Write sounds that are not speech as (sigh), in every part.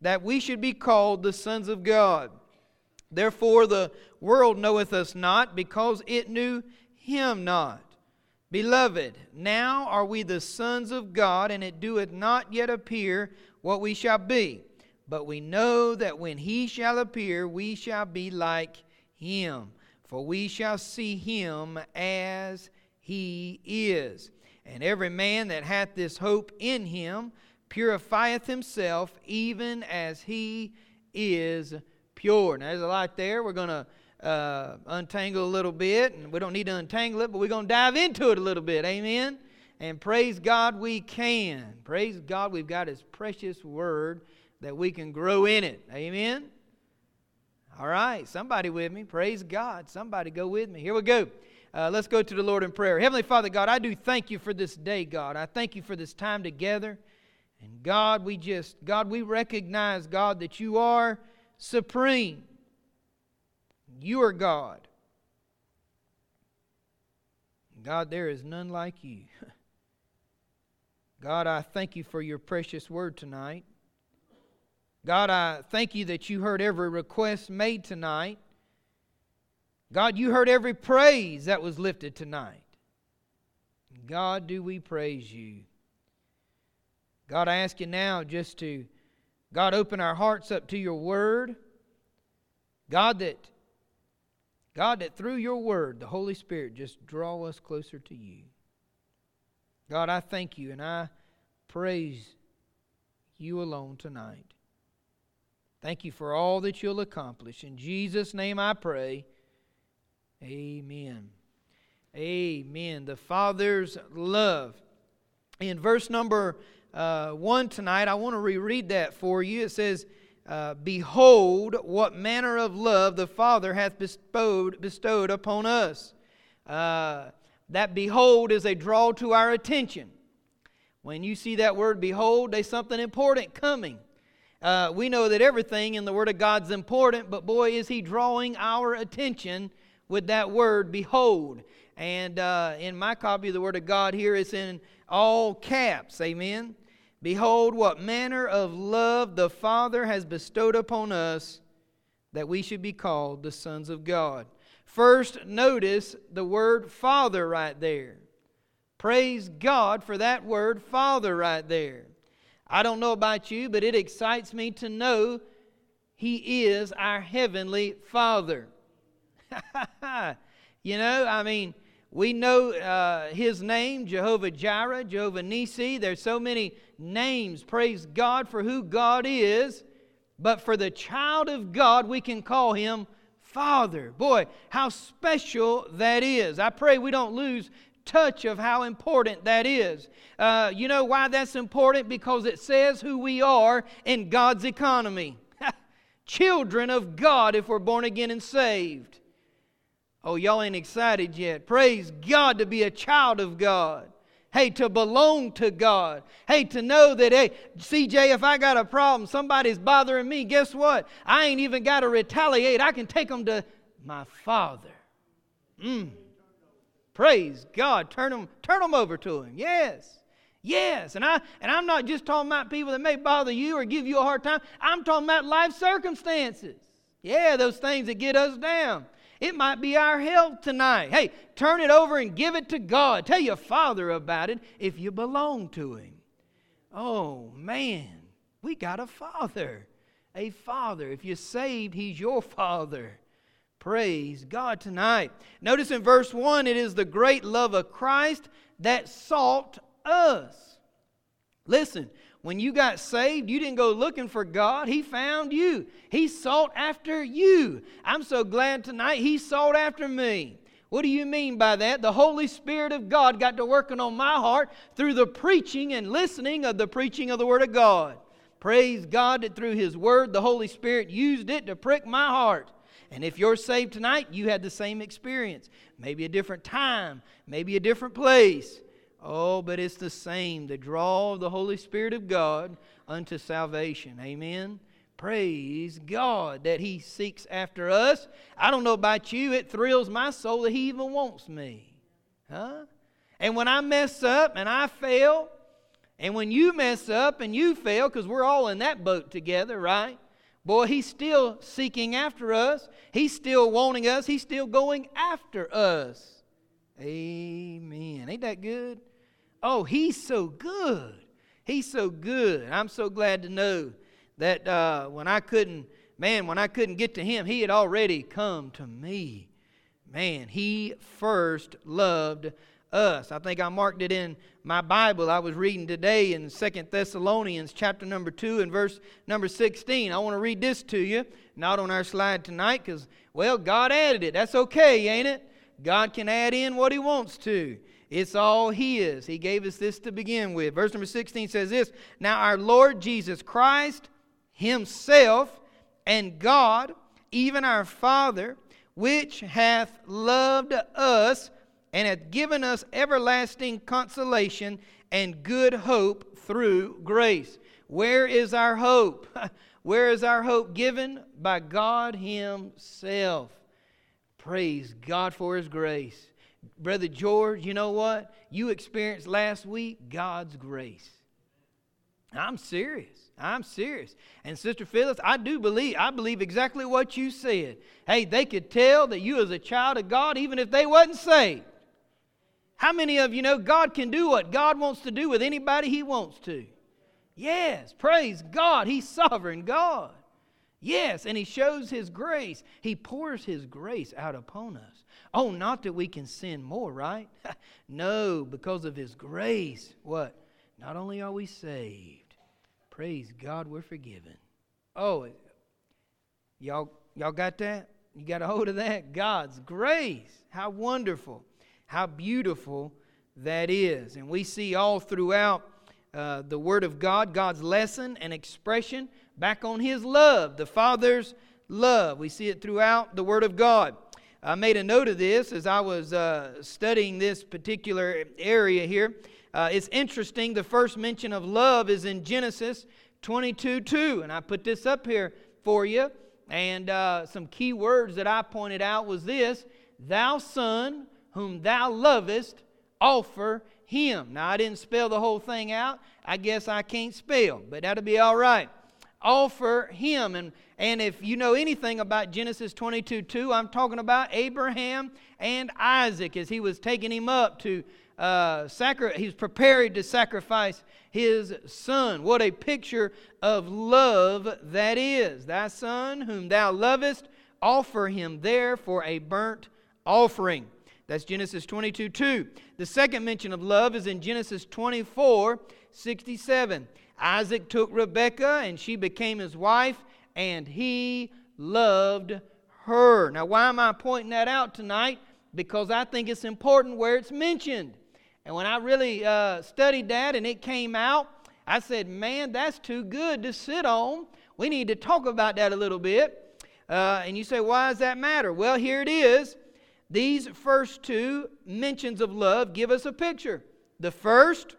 that we should be called the sons of God. Therefore, the world knoweth us not, because it knew him not. Beloved, now are we the sons of God, and it doeth not yet appear what we shall be. But we know that when he shall appear, we shall be like him, for we shall see him as he is. And every man that hath this hope in him purifieth himself, even as he is pure. Now, there's a lot there. We're going to uh, untangle a little bit, and we don't need to untangle it, but we're going to dive into it a little bit. Amen. And praise God, we can. Praise God, we've got His precious word that we can grow in it. Amen. All right, somebody with me. Praise God. Somebody go with me. Here we go. Uh, let's go to the Lord in prayer. Heavenly Father, God, I do thank you for this day, God. I thank you for this time together. And God, we just, God, we recognize, God, that you are supreme. You are God. God, there is none like you. (laughs) God, I thank you for your precious word tonight. God, I thank you that you heard every request made tonight. God, you heard every praise that was lifted tonight. God, do we praise you. God, I ask you now just to, God, open our hearts up to your word. God, that God, that through your word, the Holy Spirit just draw us closer to you. God, I thank you and I praise you alone tonight. Thank you for all that you'll accomplish. In Jesus' name I pray. Amen. Amen. The Father's love. In verse number uh, 1 tonight, I want to reread that for you. It says, uh, Behold, what manner of love the Father hath bestowed, bestowed upon us. Uh, that behold is a draw to our attention. When you see that word behold, there's something important coming. Uh, we know that everything in the Word of God's important, but boy, is He drawing our attention with that word behold. And uh, in my copy of the Word of God here, it's in all caps. Amen. Behold, what manner of love the Father has bestowed upon us that we should be called the sons of God. First, notice the word Father right there. Praise God for that word Father right there. I don't know about you, but it excites me to know He is our Heavenly Father. (laughs) you know, I mean, we know uh, His name, Jehovah Jireh, Jehovah Nisi. There's so many names. Praise God for who God is. But for the child of God, we can call Him Father. Boy, how special that is. I pray we don't lose touch of how important that is. Uh, you know why that's important? Because it says who we are in God's economy. (laughs) Children of God if we're born again and saved. Oh, y'all ain't excited yet. Praise God to be a child of God. Hey, to belong to God. Hey, to know that, hey, CJ, if I got a problem, somebody's bothering me, guess what? I ain't even got to retaliate. I can take them to my Father. Mm. Praise God. Turn them, turn them over to Him. Yes. Yes. And, I, and I'm not just talking about people that may bother you or give you a hard time. I'm talking about life circumstances. Yeah, those things that get us down. It might be our health tonight. Hey, turn it over and give it to God. Tell your father about it if you belong to Him. Oh, man, we got a father. A father. If you're saved, He's your father. Praise God tonight. Notice in verse 1 it is the great love of Christ that sought us. Listen, when you got saved, you didn't go looking for God. He found you. He sought after you. I'm so glad tonight He sought after me. What do you mean by that? The Holy Spirit of God got to working on my heart through the preaching and listening of the preaching of the Word of God. Praise God that through His Word, the Holy Spirit used it to prick my heart. And if you're saved tonight, you had the same experience. Maybe a different time, maybe a different place. Oh, but it's the same the draw of the Holy Spirit of God unto salvation. Amen. Praise God that He seeks after us. I don't know about you, it thrills my soul that He even wants me. Huh? And when I mess up and I fail, And when you mess up and you fail, because we're all in that boat together, right? Boy, He's still seeking after us. He's still wanting us. He's still going after us. Amen. Ain't that good? Oh, He's so good. He's so good. I'm so glad to know that uh, when I couldn't, man, when I couldn't get to Him, He had already come to me. Man, He first loved us. I think I marked it in my Bible. I was reading today in Second Thessalonians chapter number 2 and verse number 16. I want to read this to you, not on our slide tonight because, well, God added it. That's okay, ain't it? God can add in what He wants to. It's all His. He gave us this to begin with. Verse number 16 says this Now our Lord Jesus Christ Himself and God, even our Father, which hath loved us and hath given us everlasting consolation and good hope through grace. Where is our hope? (laughs) Where is our hope given? By God Himself. Praise God for His grace. Brother George, you know what? You experienced last week God's grace. I'm serious. I'm serious. And Sister Phyllis, I do believe, I believe exactly what you said. Hey, they could tell that you as a child of God even if they wasn't saved. How many of you know God can do what God wants to do with anybody He wants to? Yes, praise God. He's sovereign God. Yes, and He shows His grace. He pours His grace out upon us. Oh, not that we can sin more, right? (laughs) no, because of His grace. What? Not only are we saved, praise God, we're forgiven. Oh, y'all, y'all got that? You got a hold of that? God's grace. How wonderful. How beautiful that is. And we see all throughout uh, the Word of God, God's lesson and expression back on His love, the Father's love. We see it throughout the Word of God. I made a note of this as I was uh, studying this particular area here. Uh, it's interesting, the first mention of love is in Genesis 22 2. And I put this up here for you. And uh, some key words that I pointed out was this Thou son whom thou lovest, offer him. Now, I didn't spell the whole thing out. I guess I can't spell, but that'll be all right. Offer him. And, and if you know anything about Genesis 22 2, I'm talking about Abraham and Isaac as he was taking him up to uh, he's prepared to sacrifice his son. What a picture of love that is. Thy son, whom thou lovest, offer him there for a burnt offering. That's Genesis 22 2. The second mention of love is in Genesis 24 67. Isaac took Rebekah and she became his wife, and he loved her. Now, why am I pointing that out tonight? Because I think it's important where it's mentioned. And when I really uh, studied that and it came out, I said, man, that's too good to sit on. We need to talk about that a little bit. Uh, and you say, why does that matter? Well, here it is. These first two mentions of love give us a picture. The first,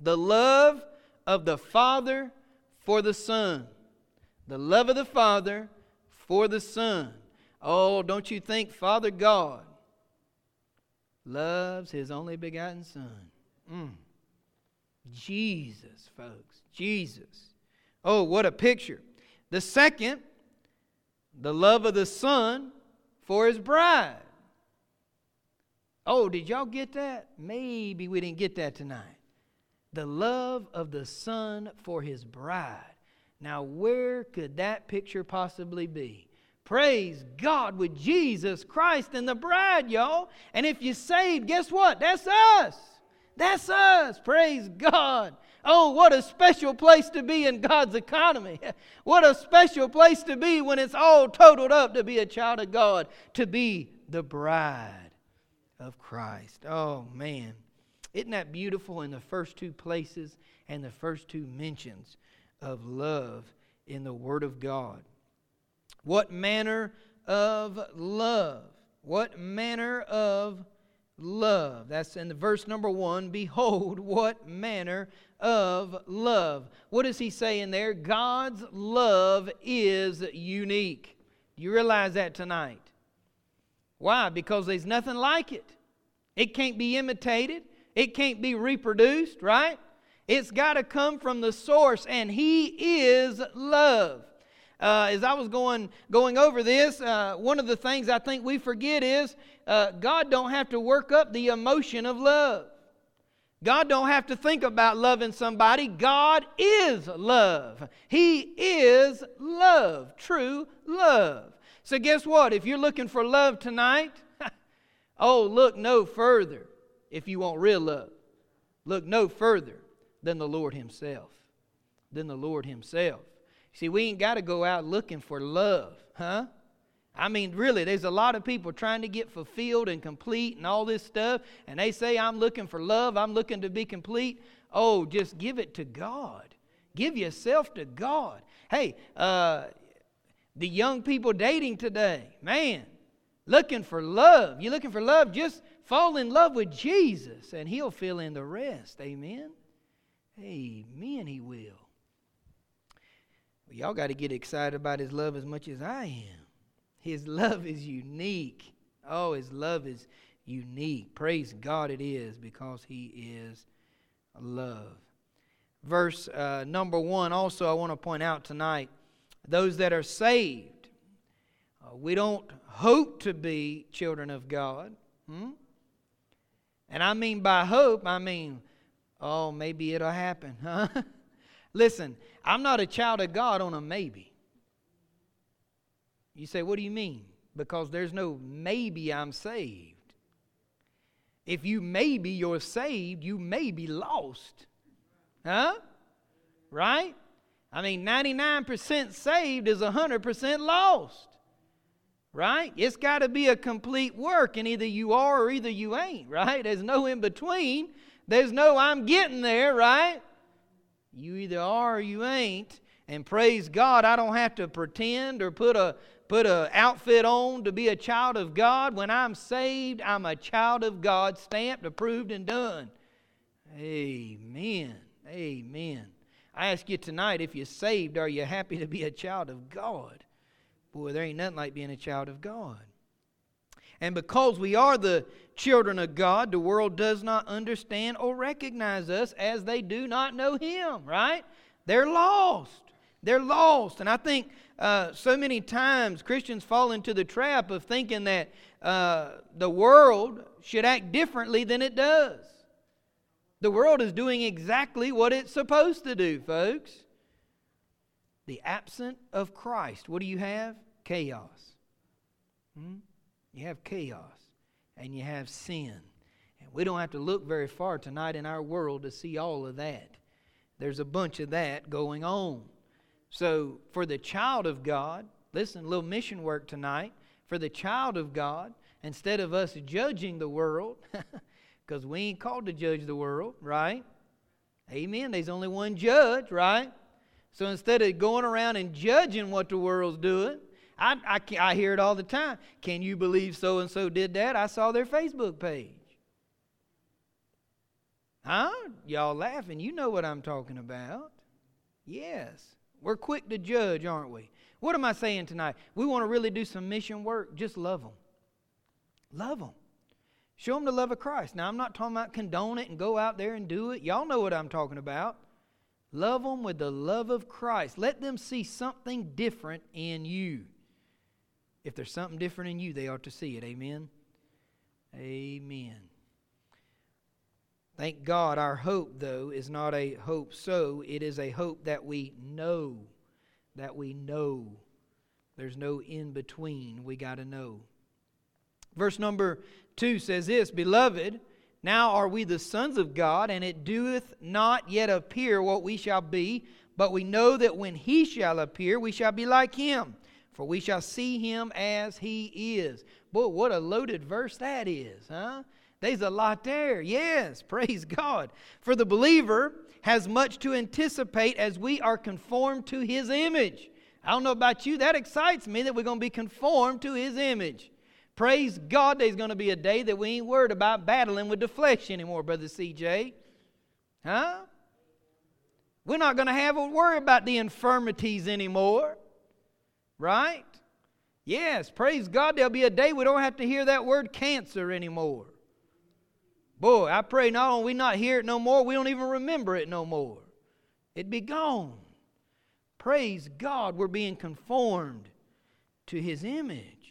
the love of the Father for the Son. The love of the Father for the Son. Oh, don't you think Father God loves His only begotten Son? Mm. Jesus, folks. Jesus. Oh, what a picture. The second, the love of the Son for His bride. Oh, did y'all get that? Maybe we didn't get that tonight. The love of the Son for his bride. Now, where could that picture possibly be? Praise God with Jesus Christ and the bride, y'all. And if you're saved, guess what? That's us. That's us. Praise God. Oh, what a special place to be in God's economy. (laughs) What a special place to be when it's all totaled up to be a child of God, to be the bride of Christ. Oh, man. Isn't that beautiful in the first two places and the first two mentions of love in the Word of God? What manner of love? What manner of love? That's in the verse number one. Behold, what manner of love. What does he say in there? God's love is unique. Do you realize that tonight? Why? Because there's nothing like it. It can't be imitated, it can't be reproduced, right? It's got to come from the source, and He is love. Uh, as I was going going over this, uh, one of the things I think we forget is uh, God don't have to work up the emotion of love. God don't have to think about loving somebody. God is love. He is love, true love. So guess what? If you're looking for love tonight, (laughs) oh, look no further if you want real love. Look no further than the Lord Himself. Than the Lord Himself. See, we ain't got to go out looking for love, huh? I mean, really, there's a lot of people trying to get fulfilled and complete and all this stuff, and they say, I'm looking for love, I'm looking to be complete. Oh, just give it to God. Give yourself to God. Hey, uh, the young people dating today, man, looking for love. You're looking for love, just fall in love with Jesus, and He'll fill in the rest. Amen. Amen, He will. Well, y'all got to get excited about His love as much as I am. His love is unique. Oh, His love is unique. Praise God, it is because He is love. Verse uh, number one, also, I want to point out tonight those that are saved. Uh, we don't hope to be children of God. Hmm? And I mean by hope, I mean, oh, maybe it'll happen. Huh? (laughs) Listen, I'm not a child of God on a maybe. You say, what do you mean? Because there's no maybe I'm saved. If you maybe you're saved, you may be lost. Huh? Right? I mean, 99% saved is 100% lost. Right? It's got to be a complete work, and either you are or either you ain't, right? There's no in between. There's no I'm getting there, right? You either are or you ain't. And praise God, I don't have to pretend or put a put a outfit on to be a child of God. When I'm saved, I'm a child of God, stamped, approved, and done. Amen. Amen. I ask you tonight if you're saved, are you happy to be a child of God? Boy, there ain't nothing like being a child of God. And because we are the children of God, the world does not understand or recognize us as they do not know Him, right? They're lost. They're lost. And I think uh, so many times Christians fall into the trap of thinking that uh, the world should act differently than it does. The world is doing exactly what it's supposed to do, folks. The absent of Christ, what do you have? Chaos. Hmm? You have chaos and you have sin. And we don't have to look very far tonight in our world to see all of that. There's a bunch of that going on. So, for the child of God, listen, little mission work tonight. For the child of God, instead of us judging the world, (laughs) because we ain't called to judge the world, right? Amen. There's only one judge, right? So instead of going around and judging what the world's doing, I, I, I hear it all the time. Can you believe so and so did that? I saw their Facebook page. Huh? Y'all laughing. You know what I'm talking about. Yes. We're quick to judge, aren't we? What am I saying tonight? We want to really do some mission work. Just love them. Love them. Show them the love of Christ. Now, I'm not talking about condone it and go out there and do it. Y'all know what I'm talking about. Love them with the love of Christ. Let them see something different in you. If there's something different in you, they ought to see it. Amen. Amen. Thank God, our hope, though, is not a hope so, it is a hope that we know. That we know. There's no in between. We got to know. Verse number 2 says this Beloved, now are we the sons of God, and it doeth not yet appear what we shall be, but we know that when he shall appear, we shall be like him, for we shall see him as he is. Boy, what a loaded verse that is, huh? There's a lot there. Yes, (laughs) praise God. For the believer has much to anticipate as we are conformed to his image. I don't know about you, that excites me that we're going to be conformed to his image. Praise God, there's going to be a day that we ain't worried about battling with the flesh anymore, Brother CJ. Huh? We're not going to have to worry about the infirmities anymore. Right? Yes, praise God, there'll be a day we don't have to hear that word cancer anymore. Boy, I pray not only we not hear it no more, we don't even remember it no more. It'd be gone. Praise God, we're being conformed to His image.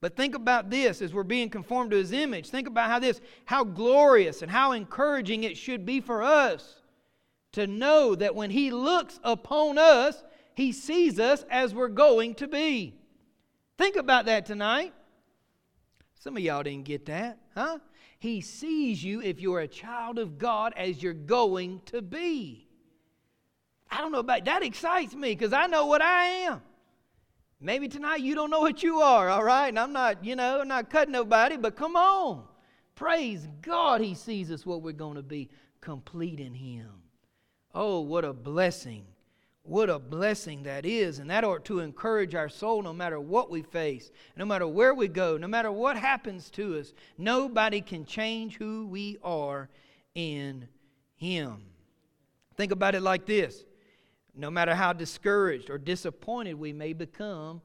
But think about this as we're being conformed to His image. Think about how this, how glorious and how encouraging it should be for us to know that when He looks upon us, He sees us as we're going to be. Think about that tonight. Some of y'all didn't get that, huh? He sees you, if you're a child of God, as you're going to be. I don't know about that excites me because I know what I am. Maybe tonight you don't know what you are, all right? And I'm not, you know, I'm not cutting nobody, but come on. Praise God, He sees us what we're going to be, complete in Him. Oh, what a blessing what a blessing that is. And that ought to encourage our soul no matter what we face, no matter where we go, no matter what happens to us. Nobody can change who we are in Him. Think about it like this no matter how discouraged or disappointed we may become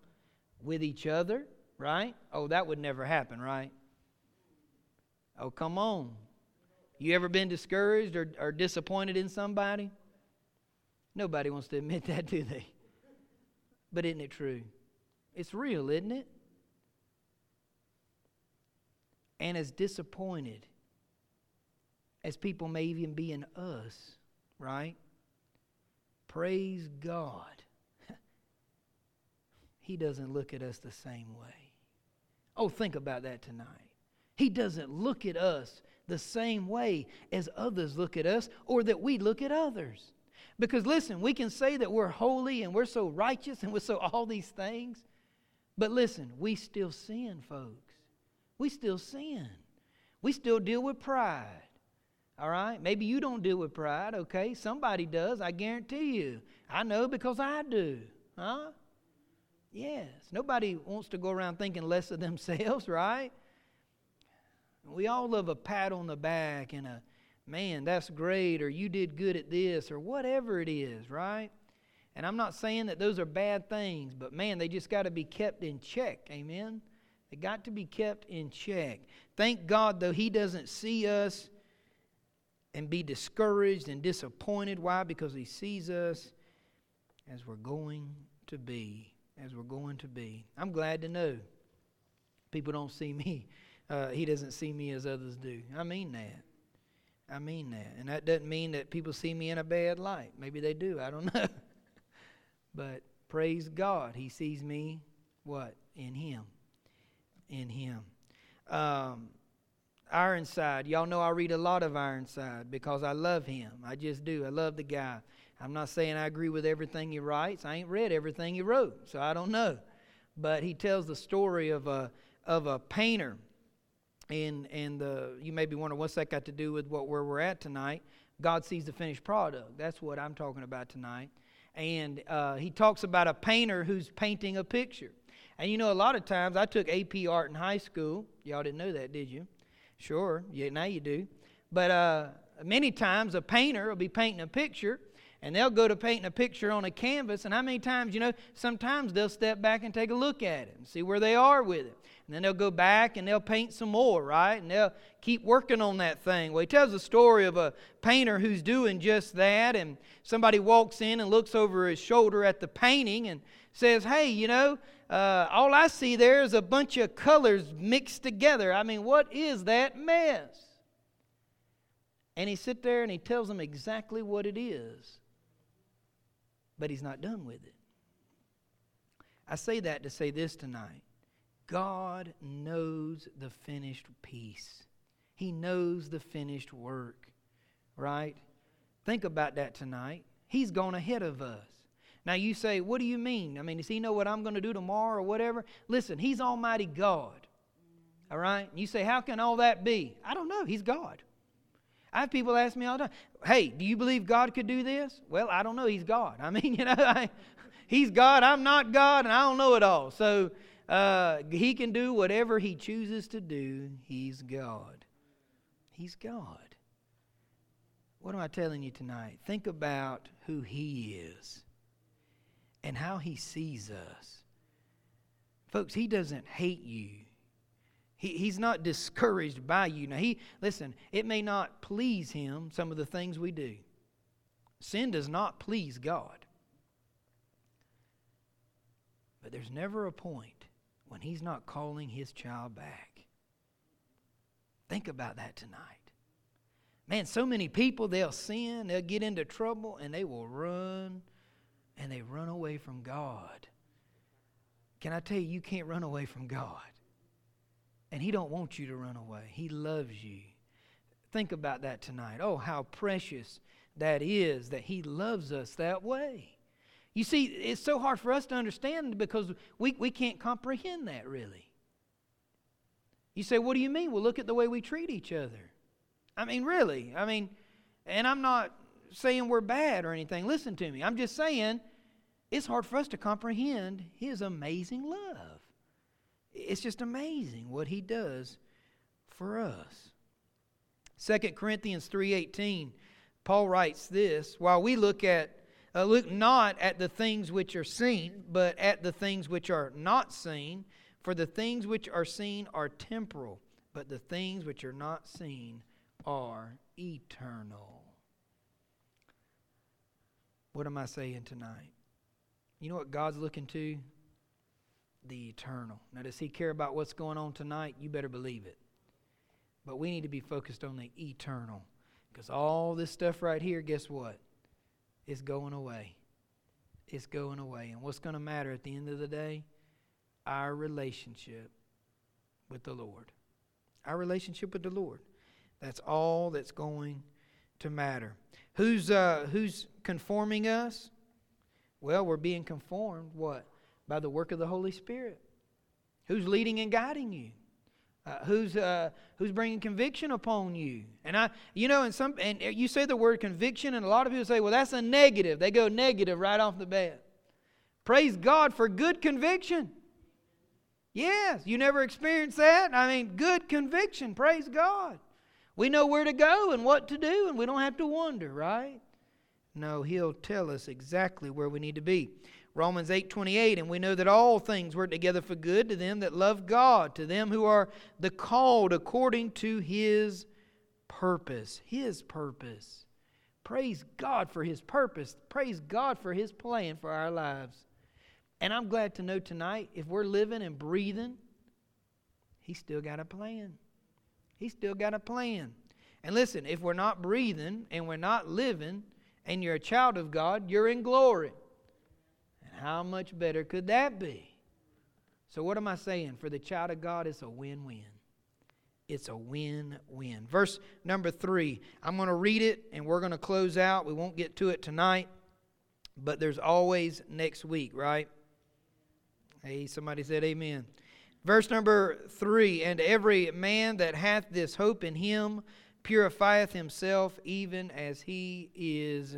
with each other, right? Oh, that would never happen, right? Oh, come on. You ever been discouraged or, or disappointed in somebody? Nobody wants to (laughs) admit that, do they? But isn't it true? It's real, isn't it? And as disappointed as people may even be in us, right? Praise God. (laughs) he doesn't look at us the same way. Oh, think about that tonight. He doesn't look at us the same way as others look at us or that we look at others. Because listen, we can say that we're holy and we're so righteous and we're so (laughs) all these things. But listen, we still sin, folks. We still sin. We still deal with pride. All right? Maybe you don't deal with pride, okay? Somebody does, I guarantee you. I know because I do. Huh? Yes. Nobody wants to go around thinking less of (laughs) themselves, right? We all love a pat on the back and a man, that's great, or you did good at this, or whatever it is, right? And I'm not saying that those are bad things, but man, they just got to be kept in check. Amen? They got to be kept in check. Thank God, though, He doesn't see us and be discouraged and disappointed. Why? Because He sees us as we're going to be. As we're going to be. I'm glad to know people don't see me. Uh, he doesn't see me as others do. I mean that. I mean that. And that doesn't mean that people see me in a bad light. Maybe they do. I don't (laughs) know. but praise God. He sees me, what? In Him. In Him. Um, Ironside. Y'all know I read a lot of Ironside because I love him. I just do. I love the guy. I'm not saying I agree with everything he writes. I ain't read everything he wrote, so I don't know. But he tells the story of a, of a painter and and the, you may be wondering what's that got to do with what where we're at tonight. God sees the finished product. That's what I'm talking about tonight. And uh, he talks about a painter who's painting a picture. And you know, a lot of times I took AP art in high school. Y'all didn't know that, did you? Sure, yeah, now you do. But uh, many times a painter will be painting a picture, and they'll go to painting a picture on a canvas. And how many times, you know, sometimes they'll step back and take a look at it and see where they are with it. And then they'll go back and they'll paint some more, right? And they'll keep working on that thing. Well, he tells a story of a painter who's doing just that. And somebody walks in and looks over his shoulder at the painting and says, Hey, you know, uh, all I see there is a bunch of colors mixed together. I mean, what is that mess? And he sits there and he tells them exactly what it is. But he's not done with it. I say that to say this tonight. God knows the finished piece. He knows the finished work, right? Think about that tonight. He's gone ahead of us. Now you say, what do you mean? I mean, does he know what I'm going to do tomorrow or whatever? Listen, he's Almighty God. All right? You say, how can all that be? I don't know. He's God. I have people ask me all the time, hey, do you believe God could do this? Well, I don't know. He's God. I mean, (laughs) you know, I, he's God. I'm not God, and I don't know it all. So uh, he can do whatever he chooses to do. He's God. He's God. What am I telling you tonight? Think about who he is and how he sees us. Folks, he doesn't hate you. He, he's not discouraged by you. Now, he, listen, it may not please him, some of the things we do. Sin does not please God. But there's never a point when he's not calling his child back. Think about that tonight. Man, so many people, they'll sin, they'll get into trouble, and they will run, and they run away from God. Can I tell you, you can't run away from God. And He don't want you to run away. He loves you. Think about that tonight. Oh, how precious that is that He loves us that way. You see, it's so hard for us to understand because we, we can't comprehend that really. You say, What do you mean? Well, look at the way we treat each other. I mean, really. I mean, and I'm not saying we're bad or anything. Listen to me. I'm just saying it's hard for us to comprehend His amazing love. It's just amazing what He does for us. 2 Corinthians 3:18 Paul writes this, while we look at uh, look not at the things which are seen, but at the things which are not seen, for the things which are seen are temporal, but the things which are not seen are eternal. What am I saying tonight? You know what God's looking to? The eternal. Now, does He care about what's going on tonight? You better believe it. But we need to be focused on the eternal. Because all this stuff right here, guess what? It's going away. It's going away. And what's going to matter at the end of the day? Our relationship with the Lord. Our relationship with the Lord. That's all that's going to matter. Who's, uh, who's conforming us? Well, we're being conformed, what? By the work of the Holy Spirit. Who's leading and guiding you? Uh, who's uh, who's bringing conviction upon you and i you know and some and you say the word conviction and a lot of people say well that's a negative they go negative right off the bat praise god for good conviction yes you never experienced that i mean good conviction praise god we know where to go and what to do, and we don't have to wonder, right? No, he'll tell us exactly where we need to be. Romans 8:28 and we know that all things work together for good to them that love God, to them who are the called according to his purpose. His purpose. Praise God for his purpose. Praise God for his plan for our lives. And I'm glad to know tonight if we're living and breathing, he's still got a plan. He's still got a plan. And listen, if we're not breathing and we're not living and you're a child of God, you're in glory. And how much better could that be? So, what am I saying? For the child of God, it's a win win. It's a win win. Verse number three, I'm going to read it and we're going to close out. We won't get to it tonight, but there's always next week, right? Hey, somebody said amen. Verse number three And every man that hath this hope in him purifieth himself even as he is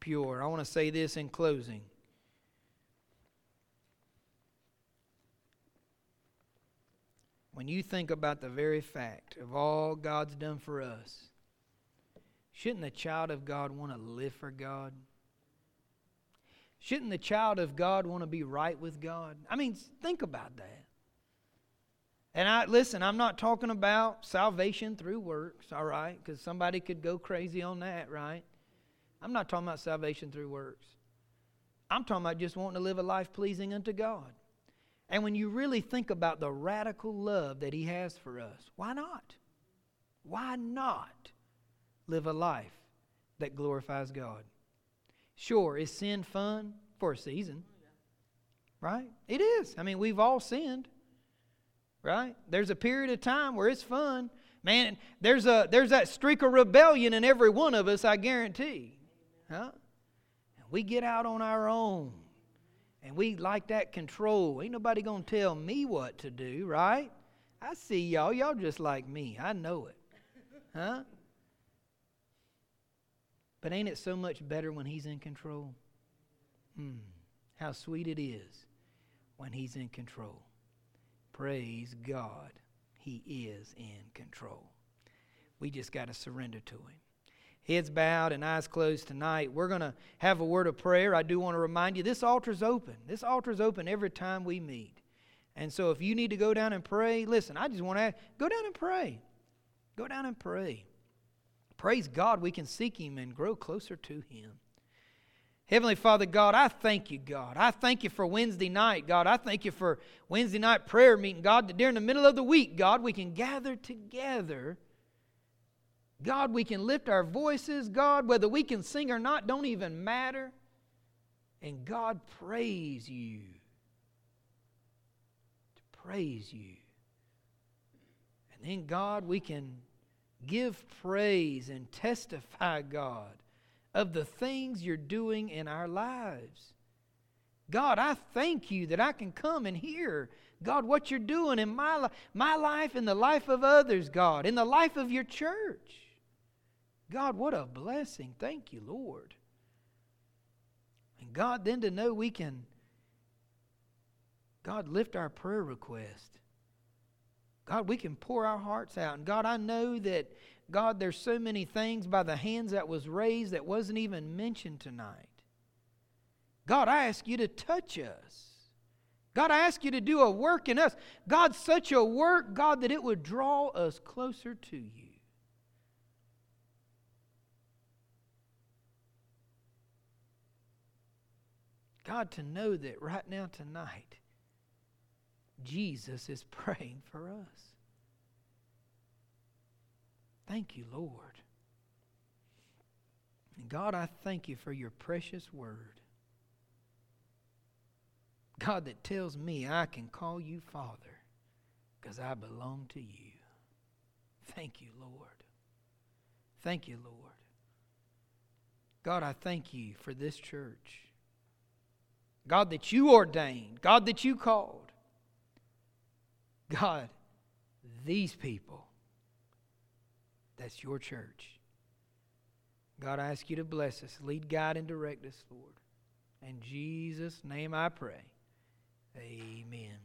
pure. I want to say this in closing. When you think about the very fact of all God's done for us, shouldn't the child of God want to live for God? Shouldn't the child of God want to be right with God? I mean, think about that. And I listen, I'm not talking about salvation through works, all right? Because somebody could go crazy on that, right? I'm not talking about salvation through works. I'm talking about just wanting to live a life pleasing unto God. And when you really think about the radical love that He has for us, why not? Why not live a life that glorifies God? Sure, is sin fun for a season? Right? It is. I mean, we've all sinned right? There's a period of time where it's fun. Man, there's, a, there's that streak of rebellion in every one of us, I guarantee. Huh? We get out on our own. And we like that control. Ain't nobody going to tell me what to do, right? I see y'all. Y'all just like me. I know it. Huh? But ain't it so much better when He's in control? Hmm. How sweet it is when He's in control. Praise God. He is in control. We just got to surrender to Him. Heads bowed and eyes closed tonight. We're going to have a word of prayer. I do want to remind you this altar is open. This altar is open every time we meet. And so if you need to go down and pray, listen, I just want to go down and pray. Go down and pray. Praise God, we can seek Him and grow closer to Him. Heavenly Father God, I thank you, God. I thank you for Wednesday night, God. I thank you for Wednesday night prayer meeting, God, that during the middle of the week, God, we can gather together. God, we can lift our voices. God, whether we can sing or not, don't even matter. And God, praise you To praise you. And then, God, we can give praise and testify, God, of the things you're doing in our lives. God, I thank you that I can come and hear, God, what you're doing in my, li- my life, in the life of others, God, in the life of your church. God, what a blessing. Thank you, Lord. And God, then to know we can God, lift our prayer request. God, we can pour our hearts out. And God, I know that, God, there's so many things by the hands that was raised that wasn't even mentioned tonight. God, I ask you to touch us. God, I ask you to do a work in us. God, such a work, God, that it would draw us closer to you. God, to know that right now, tonight, Jesus is (laughs) praying for us. Thank you, Lord. And God, I thank you for your precious word. God, that tells me I can call you Father because I belong to you. Thank you, Lord. Thank you, Lord. God, I thank you for this church. God, that you ordained, God, that you called. God, these people, that's your church. God, I ask you to bless us, lead, guide, and direct us, Lord. In Jesus' name I pray. Amen.